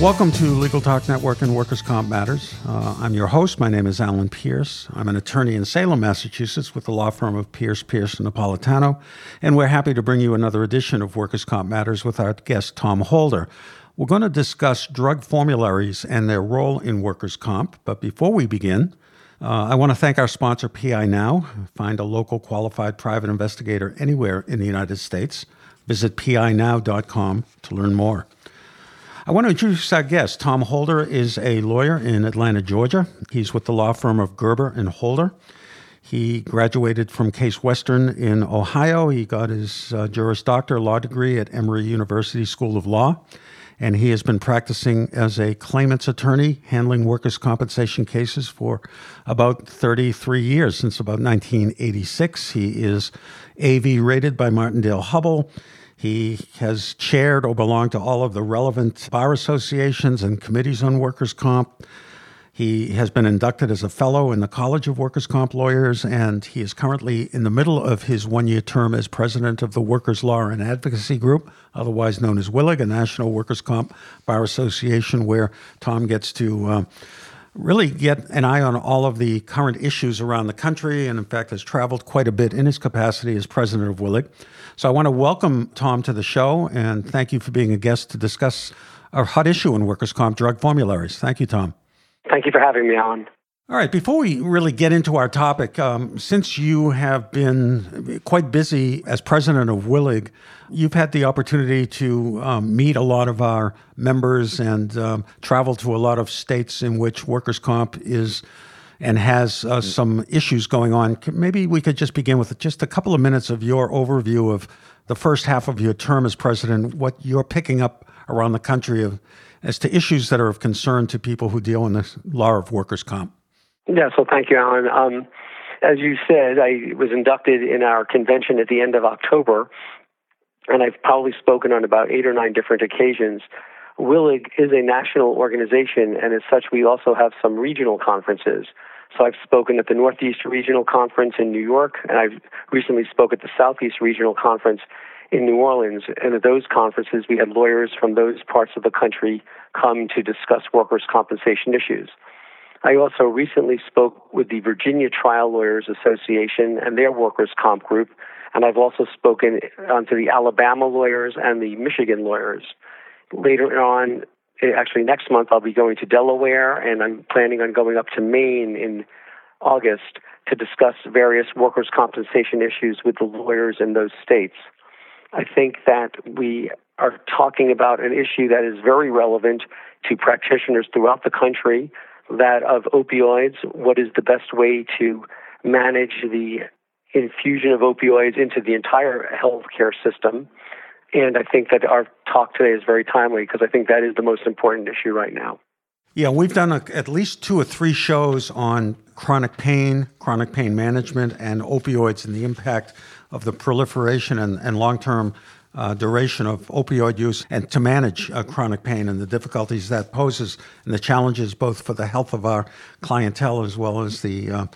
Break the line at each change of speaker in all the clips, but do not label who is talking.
Welcome to Legal Talk Network and Workers' Comp Matters. Uh, I'm your host. My name is Alan Pierce. I'm an attorney in Salem, Massachusetts, with the law firm of Pierce, Pierce, and Napolitano, and we're happy to bring you another edition of Workers' Comp Matters with our guest Tom Holder. We're going to discuss drug formularies and their role in workers' comp, but before we begin, uh, I want to thank our sponsor, PI Now. Find a local qualified private investigator anywhere in the United States. Visit pinow.com to learn more. I want to introduce our guest. Tom Holder is a lawyer in Atlanta, Georgia. He's with the law firm of Gerber and Holder. He graduated from Case Western in Ohio. He got his uh, Juris Doctor law degree at Emory University School of Law, and he has been practicing as a claimants attorney, handling workers' compensation cases for about 33 years, since about 1986. He is AV rated by Martindale Hubbell. He has chaired or belonged to all of the relevant bar associations and committees on workers' comp. He has been inducted as a fellow in the College of Workers' Comp Lawyers, and he is currently in the middle of his one year term as president of the Workers' Law and Advocacy Group, otherwise known as WILG, a national workers' comp bar association where Tom gets to. Uh, really get an eye on all of the current issues around the country, and in fact has traveled quite a bit in his capacity as president of WILG. So I want to welcome Tom to the show and thank you for being a guest to discuss a hot issue in workers' comp drug formularies. Thank you, Tom.
Thank you for having me on.
All right, before we really get into our topic, um, since you have been quite busy as president of WILG, you've had the opportunity to um, meet a lot of our members and um, travel to a lot of states in which workers' comp is and has uh, some issues going on. Maybe we could just begin with just a couple of minutes of your overview of the first half of your term as president, what you're picking up around the country of, as to issues that are of concern to people who deal in the law of workers' comp.
Yeah, so thank you, Alan. Um, as you said, I was inducted in our convention at the end of October, and I've probably spoken on about eight or nine different occasions. WILG is a national organization, and as such, we also have some regional conferences. So I've spoken at the Northeast Regional Conference in New York, and I've recently spoke at the Southeast Regional Conference in New Orleans. And at those conferences, we had lawyers from those parts of the country come to discuss workers' compensation issues. I also recently spoke with the Virginia Trial Lawyers Association and their workers' comp group, and I've also spoken to the Alabama lawyers and the Michigan lawyers. Later on, eh, actually next month, I'll be going to Delaware, and I'm planning on going up to Maine in August to discuss various workers' compensation issues with the lawyers in those states. I think that we are talking about an issue that is very relevant to practitioners throughout the country that of opioids, what is the best way to manage the infusion of opioids into the entire healthcare system. And I think that our talk today is very timely because I think that is the most important issue right now.
Yeah, we've done a, at least two or three shows on chronic pain, chronic pain management, and opioids and the impact of the proliferation and, and long term uh, duration of opioid use and to manage uh, chronic pain and the difficulties that poses and the challenges both for the health of our clientele as well as the uh,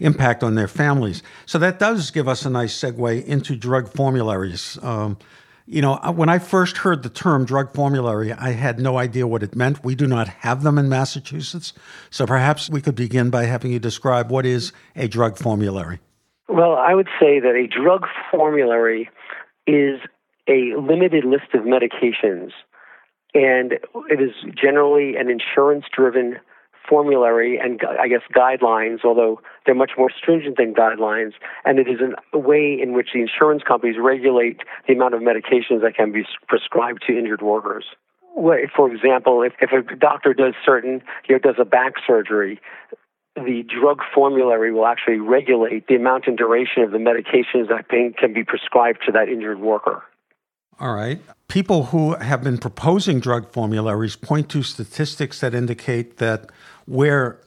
impact on their families. So that does give us a nice segue into drug formularies. Um, you know, when I first heard the term drug formulary, I had no idea what it meant. We do not have them in Massachusetts. So perhaps we could begin by having you describe what is a drug formulary.
Well, I would say that a drug formulary is a limited list of medications, and it is generally an insurance driven formulary and I guess guidelines, although they're much more stringent than guidelines, and it is a way in which the insurance companies regulate the amount of medications that can be prescribed to injured workers. For example, if, if a doctor does certain, you know, does a back surgery, the drug formulary will actually regulate the amount and duration of the medications that can be prescribed to that injured worker.
All right. people who have been proposing drug formularies point to statistics that indicate that where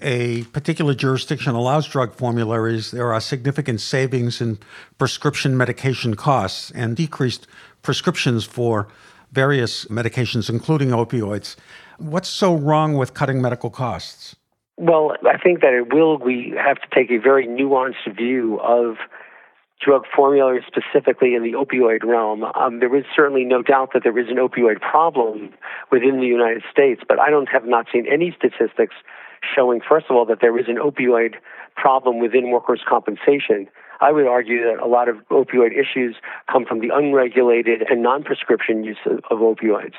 a particular jurisdiction allows drug formularies, there are significant savings in prescription medication costs and decreased prescriptions for various medications, including opioids. What's so wrong with cutting medical costs?
Well, I think that it will. We have to take a very nuanced view of drug formularies specifically in the opioid realm. Um, there is certainly no doubt that there is an opioid problem within the United States, but I don't have not seen any statistics showing, first of all, that there is an opioid problem within workers' compensation. I would argue that a lot of opioid issues come from the unregulated and non prescription use of, of opioids.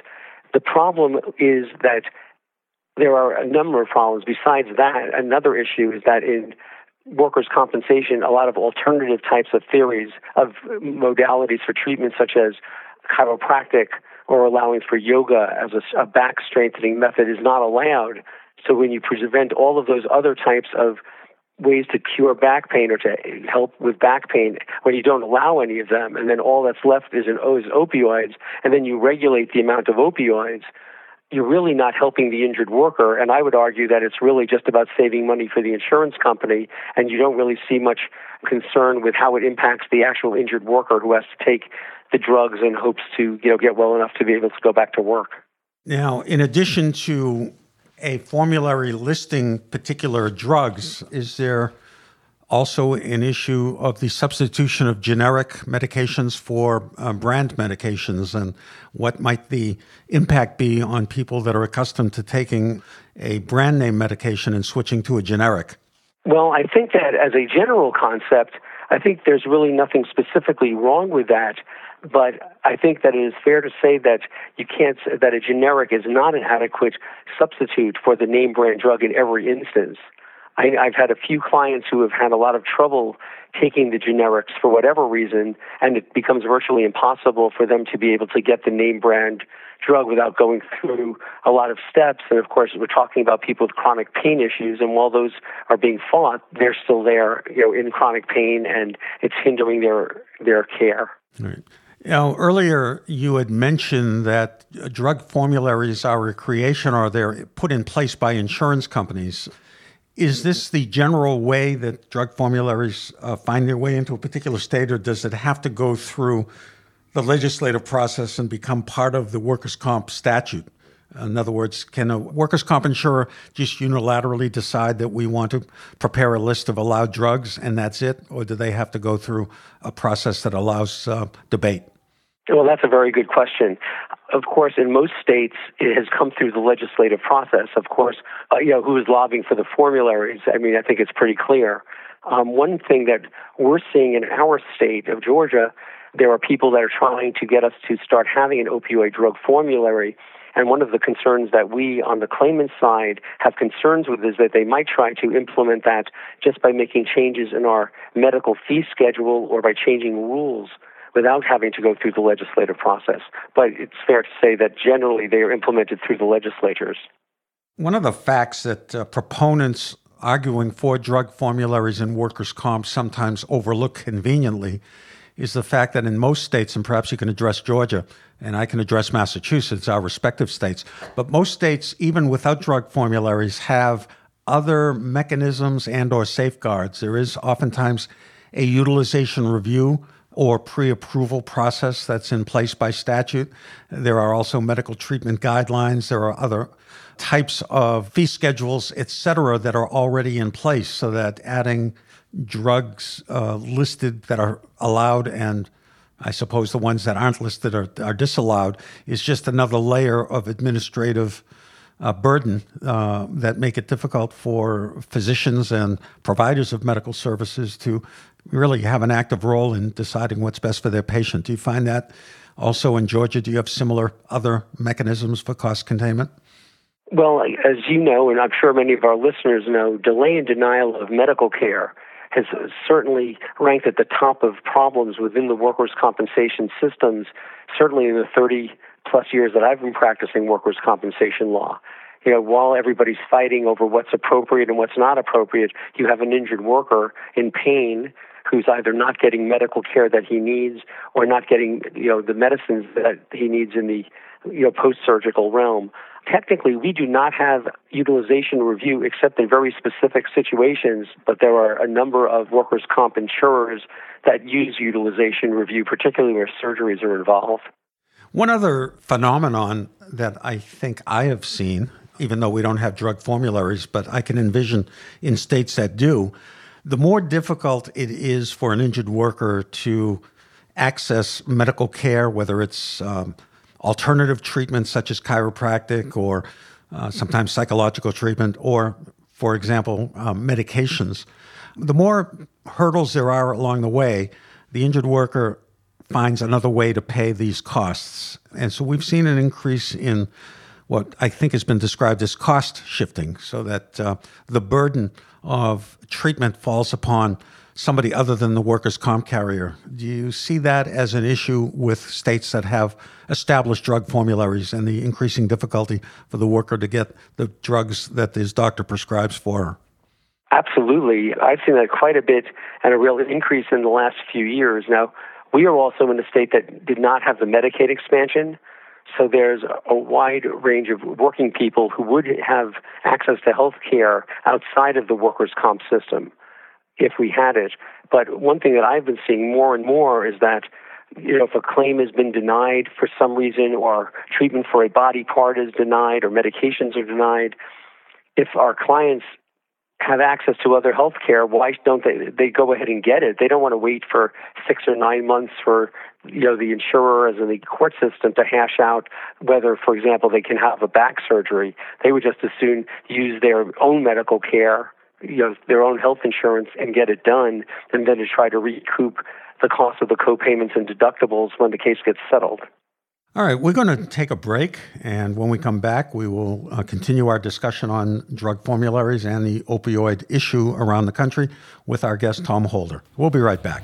The problem is that there are a number of problems. Besides that, another issue is that in workers' compensation, a lot of alternative types of theories of modalities for treatment, such as chiropractic or allowing for yoga as a, a back strengthening method, is not allowed. So when you prevent all of those other types of ways to cure back pain or to help with back pain when you don't allow any of them, and then all that's left is, an, is opioids, and then you regulate the amount of opioids, you're really not helping the injured worker. And I would argue that it's really just about saving money for the insurance company, and you don't really see much concern with how it impacts the actual injured worker who has to take the drugs and hopes to you know get well enough to be able to go back to work.
Now, in addition to a formulary listing particular drugs, is there also an issue of the substitution of generic medications for uh, brand medications and what might the impact be on people that are accustomed to taking a brand name medication and switching to a generic?
Well, I think that as a general concept, I think there's really nothing specifically wrong with that. But I think that it is fair to say that you can't that a generic is not an adequate substitute for the name brand drug in every instance. I, I've had a few clients who have had a lot of trouble taking the generics for whatever reason, and it becomes virtually impossible for them to be able to get the name brand drug without going through a lot of steps. And of course, we're talking about people with chronic pain issues, and while those are being fought, they're still there, you know, in chronic pain, and it's hindering their their care.
Right. Now, earlier you had mentioned that drug formularies are a creation or they're put in place by insurance companies. Is this the general way that drug formularies uh, find their way into a particular state, or does it have to go through the legislative process and become part of the workers' comp statute? In other words, can a workers' comp insurer just unilaterally decide that we want to prepare a list of allowed drugs and that's it? Or do they have to go through a process that allows uh, debate?
Well, that's a very good question. Of course, in most states, it has come through the legislative process. Of course, uh, you know, who is lobbying for the formularies? I mean, I think it's pretty clear. Um, one thing that we're seeing in our state of Georgia, there are people that are trying to get us to start having an opioid drug formulary and one of the concerns that we on the claimant side have concerns with is that they might try to implement that just by making changes in our medical fee schedule or by changing rules without having to go through the legislative process. But it's fair to say that generally they are implemented through the legislatures.
One of the facts that uh, proponents arguing for drug formularies and workers' comp sometimes overlook conveniently is the fact that in most states, and perhaps you can address Georgia and I can address Massachusetts, our respective states, but most states, even without drug formularies, have other mechanisms and or safeguards. There is oftentimes a utilization review or pre-approval process that's in place by statute. There are also medical treatment guidelines. There are other types of fee schedules, et cetera, that are already in place so that adding drugs uh, listed that are allowed and I suppose the ones that aren't listed are, are disallowed is just another layer of administrative uh, burden uh, that make it difficult for physicians and providers of medical services to really have an active role in deciding what's best for their patient. Do you find that also in Georgia? Do you have similar other mechanisms for cost containment?
Well, as you know, and I'm sure many of our listeners know, delay and denial of medical care has certainly ranked at the top of problems within the workers' compensation systems, certainly in the 30 plus years that I've been practicing workers' compensation law. You know, while everybody's fighting over what's appropriate and what's not appropriate, you have an injured worker in pain who's either not getting medical care that he needs or not getting you know the medicines that he needs in the you know post-surgical realm. Technically, we do not have utilization review except in very specific situations, but there are a number of workers' comp insurers that use utilization review, particularly where surgeries are involved.
One other phenomenon that I think I have seen, even though we don't have drug formularies, but I can envision in states that do, the more difficult it is for an injured worker to access medical care, whether it's um, alternative treatments such as chiropractic or uh, sometimes psychological treatment, or, for example, um, medications. The more hurdles there are along the way, the injured worker finds another way to pay these costs. And so we've seen an increase in what I think has been described as cost shifting, so that uh, the burden of treatment falls upon somebody other than the workers' comp carrier. Do you see that as an issue with states that have established drug formularies and the increasing difficulty for the worker to get the drugs that his doctor prescribes for her?
Absolutely. I've seen that quite a bit and a real increase in the last few years. Now, we are also in a state that did not have the Medicaid expansion. So there's a wide range of working people who would have access to health care outside of the workers' comp system if we had it. But one thing that I've been seeing more and more is that you know, if a claim has been denied for some reason, or treatment for a body part is denied, or medications are denied, if our clients have access to other health care, why don't they they go ahead and get it? They don't want to wait for six or nine months for you know the insurers in the court system to hash out whether, for example, they can have a back surgery. They would just as soon use their own medical care, you know, their own health insurance and get it done, and then to try to recoup the cost of the co-payments and deductibles when the case gets settled.
All right, we're going to take a break, and when we come back, we will uh, continue our discussion on drug formularies and the opioid issue around the country with our guest, Tom Holder. We'll be right back.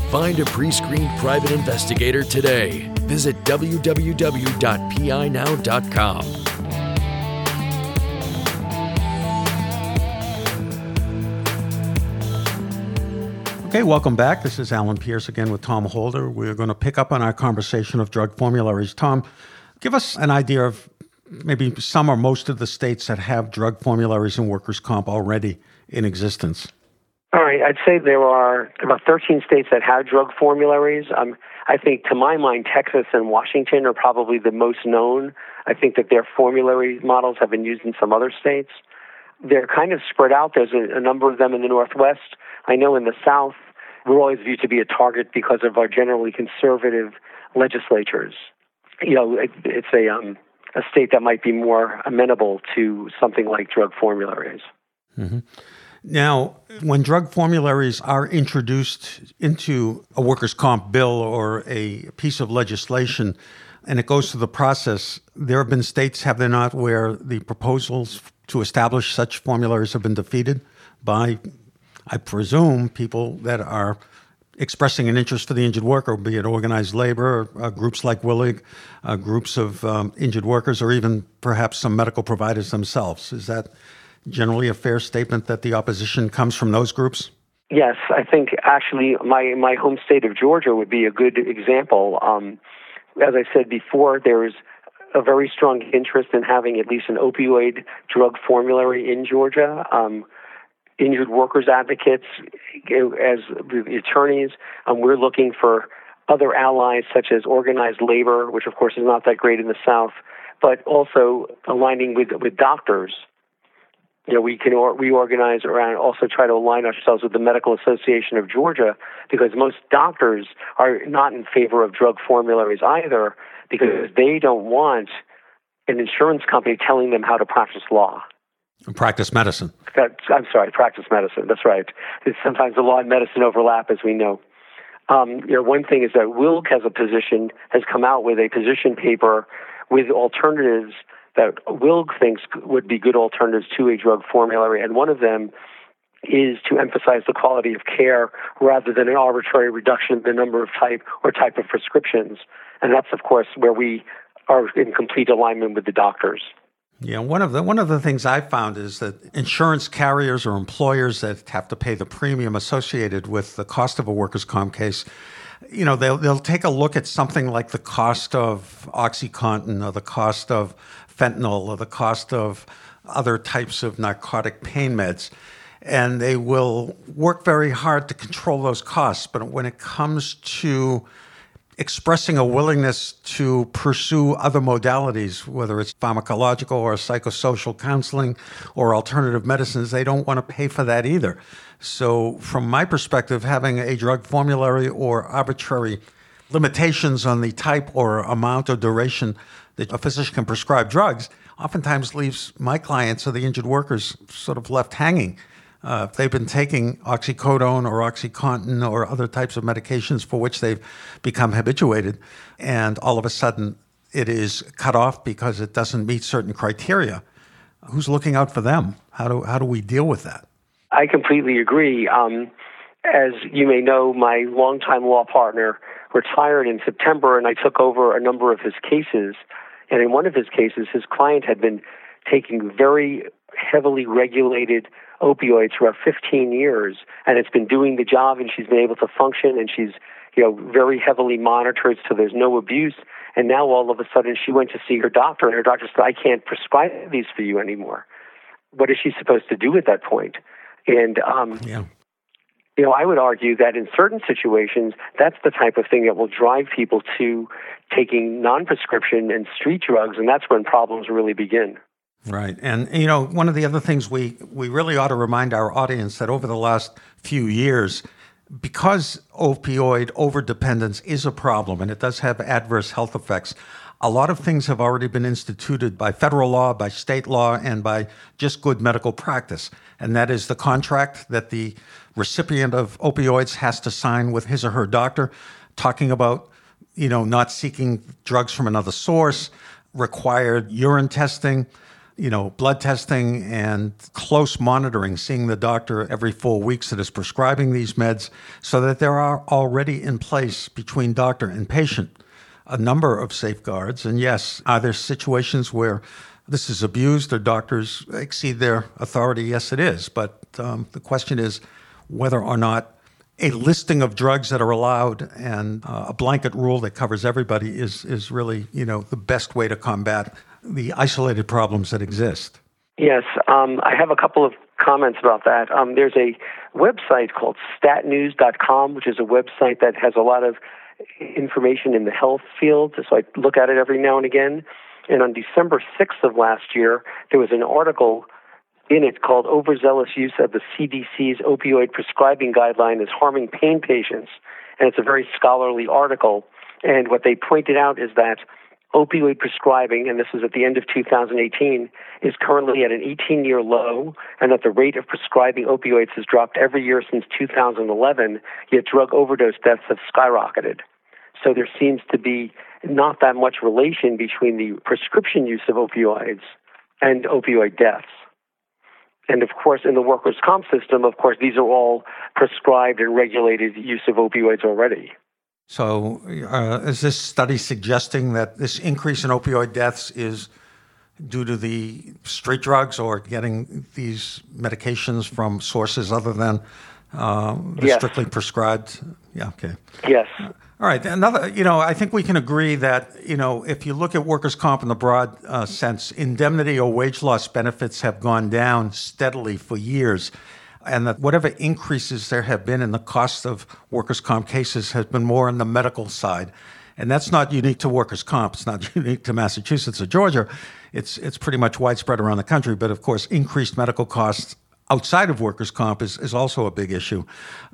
Find a pre screened private investigator today. Visit www.pinow.com.
Okay, welcome back. This is Alan Pierce again with Tom Holder. We're going to pick up on our conversation of drug formularies. Tom, give us an idea of maybe some or most of the states that have drug formularies and workers' comp already in existence.
All right, I'd say there are about 13 states that have drug formularies. Um, I think, to my mind, Texas and Washington are probably the most known. I think that their formulary models have been used in some other states. They're kind of spread out. There's a, a number of them in the Northwest. I know in the South, we're always viewed to be a target because of our generally conservative legislatures. You know, it, it's a um, a state that might be more amenable to something like drug formularies.
Mm-hmm. Now, when drug formularies are introduced into a workers' comp bill or a piece of legislation, and it goes through the process, there have been states, have there not, where the proposals to establish such formularies have been defeated by, I presume, people that are expressing an interest for the injured worker, be it organized labor, uh, groups like WILG, uh, groups of um, injured workers, or even perhaps some medical providers themselves. Is that generally a fair statement that the opposition comes from those groups?
Yes, I think actually my my home state of Georgia would be a good example. Um, as I said before, there's a very strong interest in having at least an opioid drug formulary in Georgia. Um, injured workers advocates, as attorneys, um, we're looking for other allies such as organized labor, which of course is not that great in the South, but also aligning with with doctors you know, we can or, reorganize around also try to align ourselves with the Medical Association of Georgia because most doctors are not in favor of drug formularies either because they don't want an insurance company telling them how to practice law.
And Practice medicine.
That, I'm sorry, practice medicine. That's right. It's sometimes the law and medicine overlap, as we know. Um, you know, one thing is that WILG has a position, has come out with a position paper with alternatives that WILG thinks would be good alternatives to a drug formulary, and one of them is to emphasize the quality of care rather than an arbitrary reduction in the number of type or type of prescriptions. And that's, of course, where we are in complete alignment with the doctors.
Yeah, one of the one of the things I found is that insurance carriers or employers that have to pay the premium associated with the cost of a workers' comp case, you know, they'll they'll take a look at something like the cost of OxyContin or the cost of fentanyl or the cost of other types of narcotic pain meds, and they will work very hard to control those costs. But when it comes to expressing a willingness to pursue other modalities, whether it's pharmacological or psychosocial counseling or alternative medicines, they don't want to pay for that either. So, from my perspective, having a drug formulary or arbitrary limitations on the type or amount or duration that a physician can prescribe drugs oftentimes leaves my clients or the injured workers sort of left hanging uh, if they've been taking oxycodone or OxyContin or other types of medications for which they've become habituated, and all of a sudden it is cut off because it doesn't meet certain criteria, who's looking out for them? How do, how do we deal with that?
I completely agree. Um, as you may know, my longtime law partner retired in September, and I took over a number of his cases. And in one of his cases, his client had been taking very heavily regulated opioids for about 15 years, and it's been doing the job, and she's been able to function, and she's you know very heavily monitored, so there's no abuse. And now all of a sudden, she went to see her doctor, and her doctor said, "I can't prescribe these for you anymore." What is she supposed to do at that point? And um, yeah. You know, I would argue that in certain situations, that's the type of thing that will drive people to taking non prescription and street drugs, and that's when problems really begin.
Right. And, you know, one of the other things we, we really ought to remind our audience that over the last few years, because opioid overdependence is a problem and it does have adverse health effects, a lot of things have already been instituted by federal law, by state law, and by just good medical practice. And that is the contract that the recipient of opioids has to sign with his or her doctor, talking about, you know, not seeking drugs from another source, required urine testing, you know, blood testing and close monitoring, seeing the doctor every four weeks that is prescribing these meds, so that there are already in place between doctor and patient a number of safeguards. And yes, are there situations where this is abused or doctors exceed their authority? Yes, it is. But um, the question is whether or not a listing of drugs that are allowed and uh, a blanket rule that covers everybody is is really you know the best way to combat the isolated problems that exist.
Yes, um, I have a couple of comments about that. Um, there's a website called statnews.com, which is a website that has a lot of information in the health field. So I look at it every now and again. And on December 6th of last year, there was an article in it called Overzealous Use of the CDC's Opioid Prescribing Guideline is Harming Pain Patients. And it's a very scholarly article. And what they pointed out is that opioid prescribing, and this is at the end of 2018, is currently at an 18 year low, and that the rate of prescribing opioids has dropped every year since 2011, yet drug overdose deaths have skyrocketed. So there seems to be not that much relation between the prescription use of opioids and opioid deaths. And of course, in the workers' comp system, of course, these are all prescribed and regulated use of opioids already.
So, uh, is this study suggesting that this increase in opioid deaths is due to the street drugs or getting these medications from sources other than uh, yes. strictly prescribed? Yeah, okay.
Yes.
All right. Another, you know, I think we can agree that, you know, if you look at workers' comp in the broad uh, sense, indemnity or wage loss benefits have gone down steadily for years and that whatever increases there have been in the cost of workers' comp cases has been more on the medical side. And that's not unique to workers' comp. It's not unique to Massachusetts or Georgia. It's, it's pretty much widespread around the country. But of course, increased medical costs outside of workers' comp is, is also a big issue.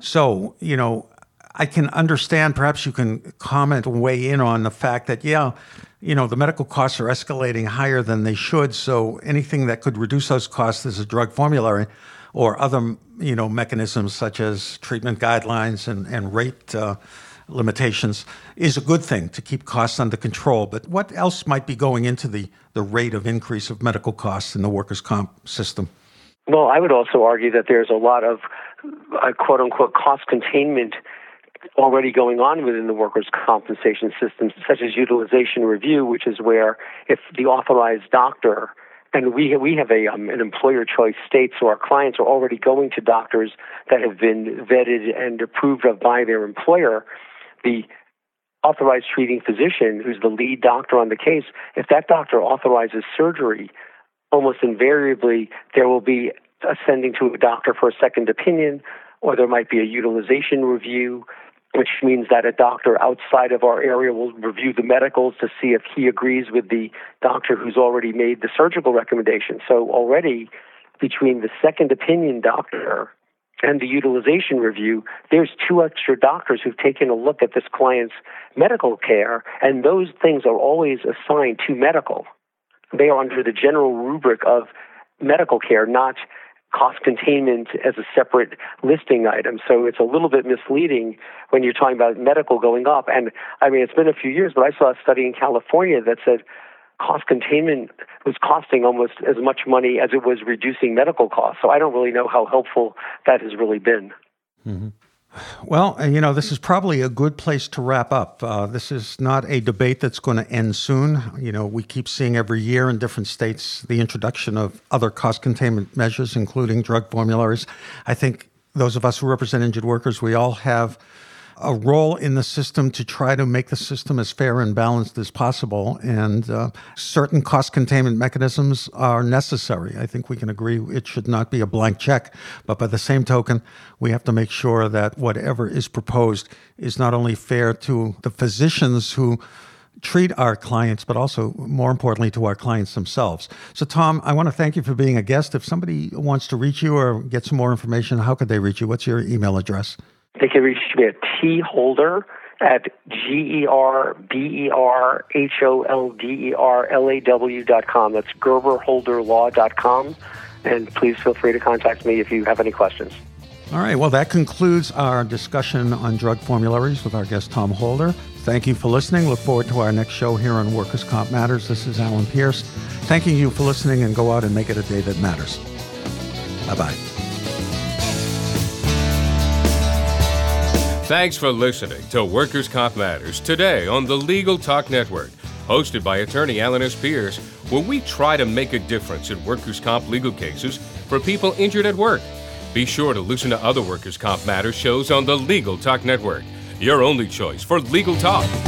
So, you know, I can understand, perhaps you can comment and weigh in on the fact that, yeah, you know, the medical costs are escalating higher than they should. So anything that could reduce those costs is a drug formulary or other, you know, mechanisms such as treatment guidelines and, and rate uh, limitations is a good thing to keep costs under control. But what else might be going into the, the rate of increase of medical costs in the workers' comp system?
Well, I would also argue that there's a lot of uh, quote unquote cost containment already going on within the workers' compensation system, such as utilization review, which is where if the authorized doctor and we we have a um, an employer choice state, so our clients are already going to doctors that have been vetted and approved of by their employer. The authorized treating physician, who's the lead doctor on the case, if that doctor authorizes surgery, almost invariably there will be a sending to a doctor for a second opinion, or there might be a utilization review which means that a doctor outside of our area will review the medicals to see if he agrees with the doctor who's already made the surgical recommendation. So already between the second opinion doctor and the utilization review, there's two extra doctors who've taken a look at this client's medical care, and those things are always assigned to medical. They are under the general rubric of medical care, not cost containment as a separate listing item. So it's a little bit misleading when you're talking about medical going up. And I mean, it's been a few years, but I saw a study in California that said cost containment was costing almost as much money as it was reducing medical costs. So I don't really know how helpful that has really been.
Mm-hmm. Well, uh, you know, this is probably a good place to wrap up. Uh, this is not a debate that's going to end soon. You know, we keep seeing every year in different states the introduction of other cost containment measures, including drug formularies. I think those of us who represent injured workers, we all have a role in the system to try to make the system as fair and balanced as possible. And uh, certain cost containment mechanisms are necessary. I think we can agree it should not be a blank check. But by the same token, we have to make sure that whatever is proposed is not only fair to the physicians who treat our clients, but also more importantly to our clients themselves. So, Tom, I want to thank you for being a guest. If somebody wants to reach you or get some more information, how could they reach you? What's your email address?
They can reach me at T Holder at G E R B E R H O L D E R L A W dot com. That's GerberHolderLaw dot com. And please feel free to contact me if you have any questions.
All right. Well, that concludes our discussion on drug formularies with our guest, Tom Holder. Thank you for listening. Look forward to our next show here on Workers' Comp Matters. This is Alan Pierce. Thanking you for listening and go out and make it a day that matters. Bye bye.
Thanks for listening to Workers' Comp Matters today on the Legal Talk Network, hosted by attorney Alan S. Pierce, where we try to make a difference in workers' comp legal cases for people injured at work. Be sure to listen to other Workers' Comp Matters shows on the Legal Talk Network, your only choice for legal talk.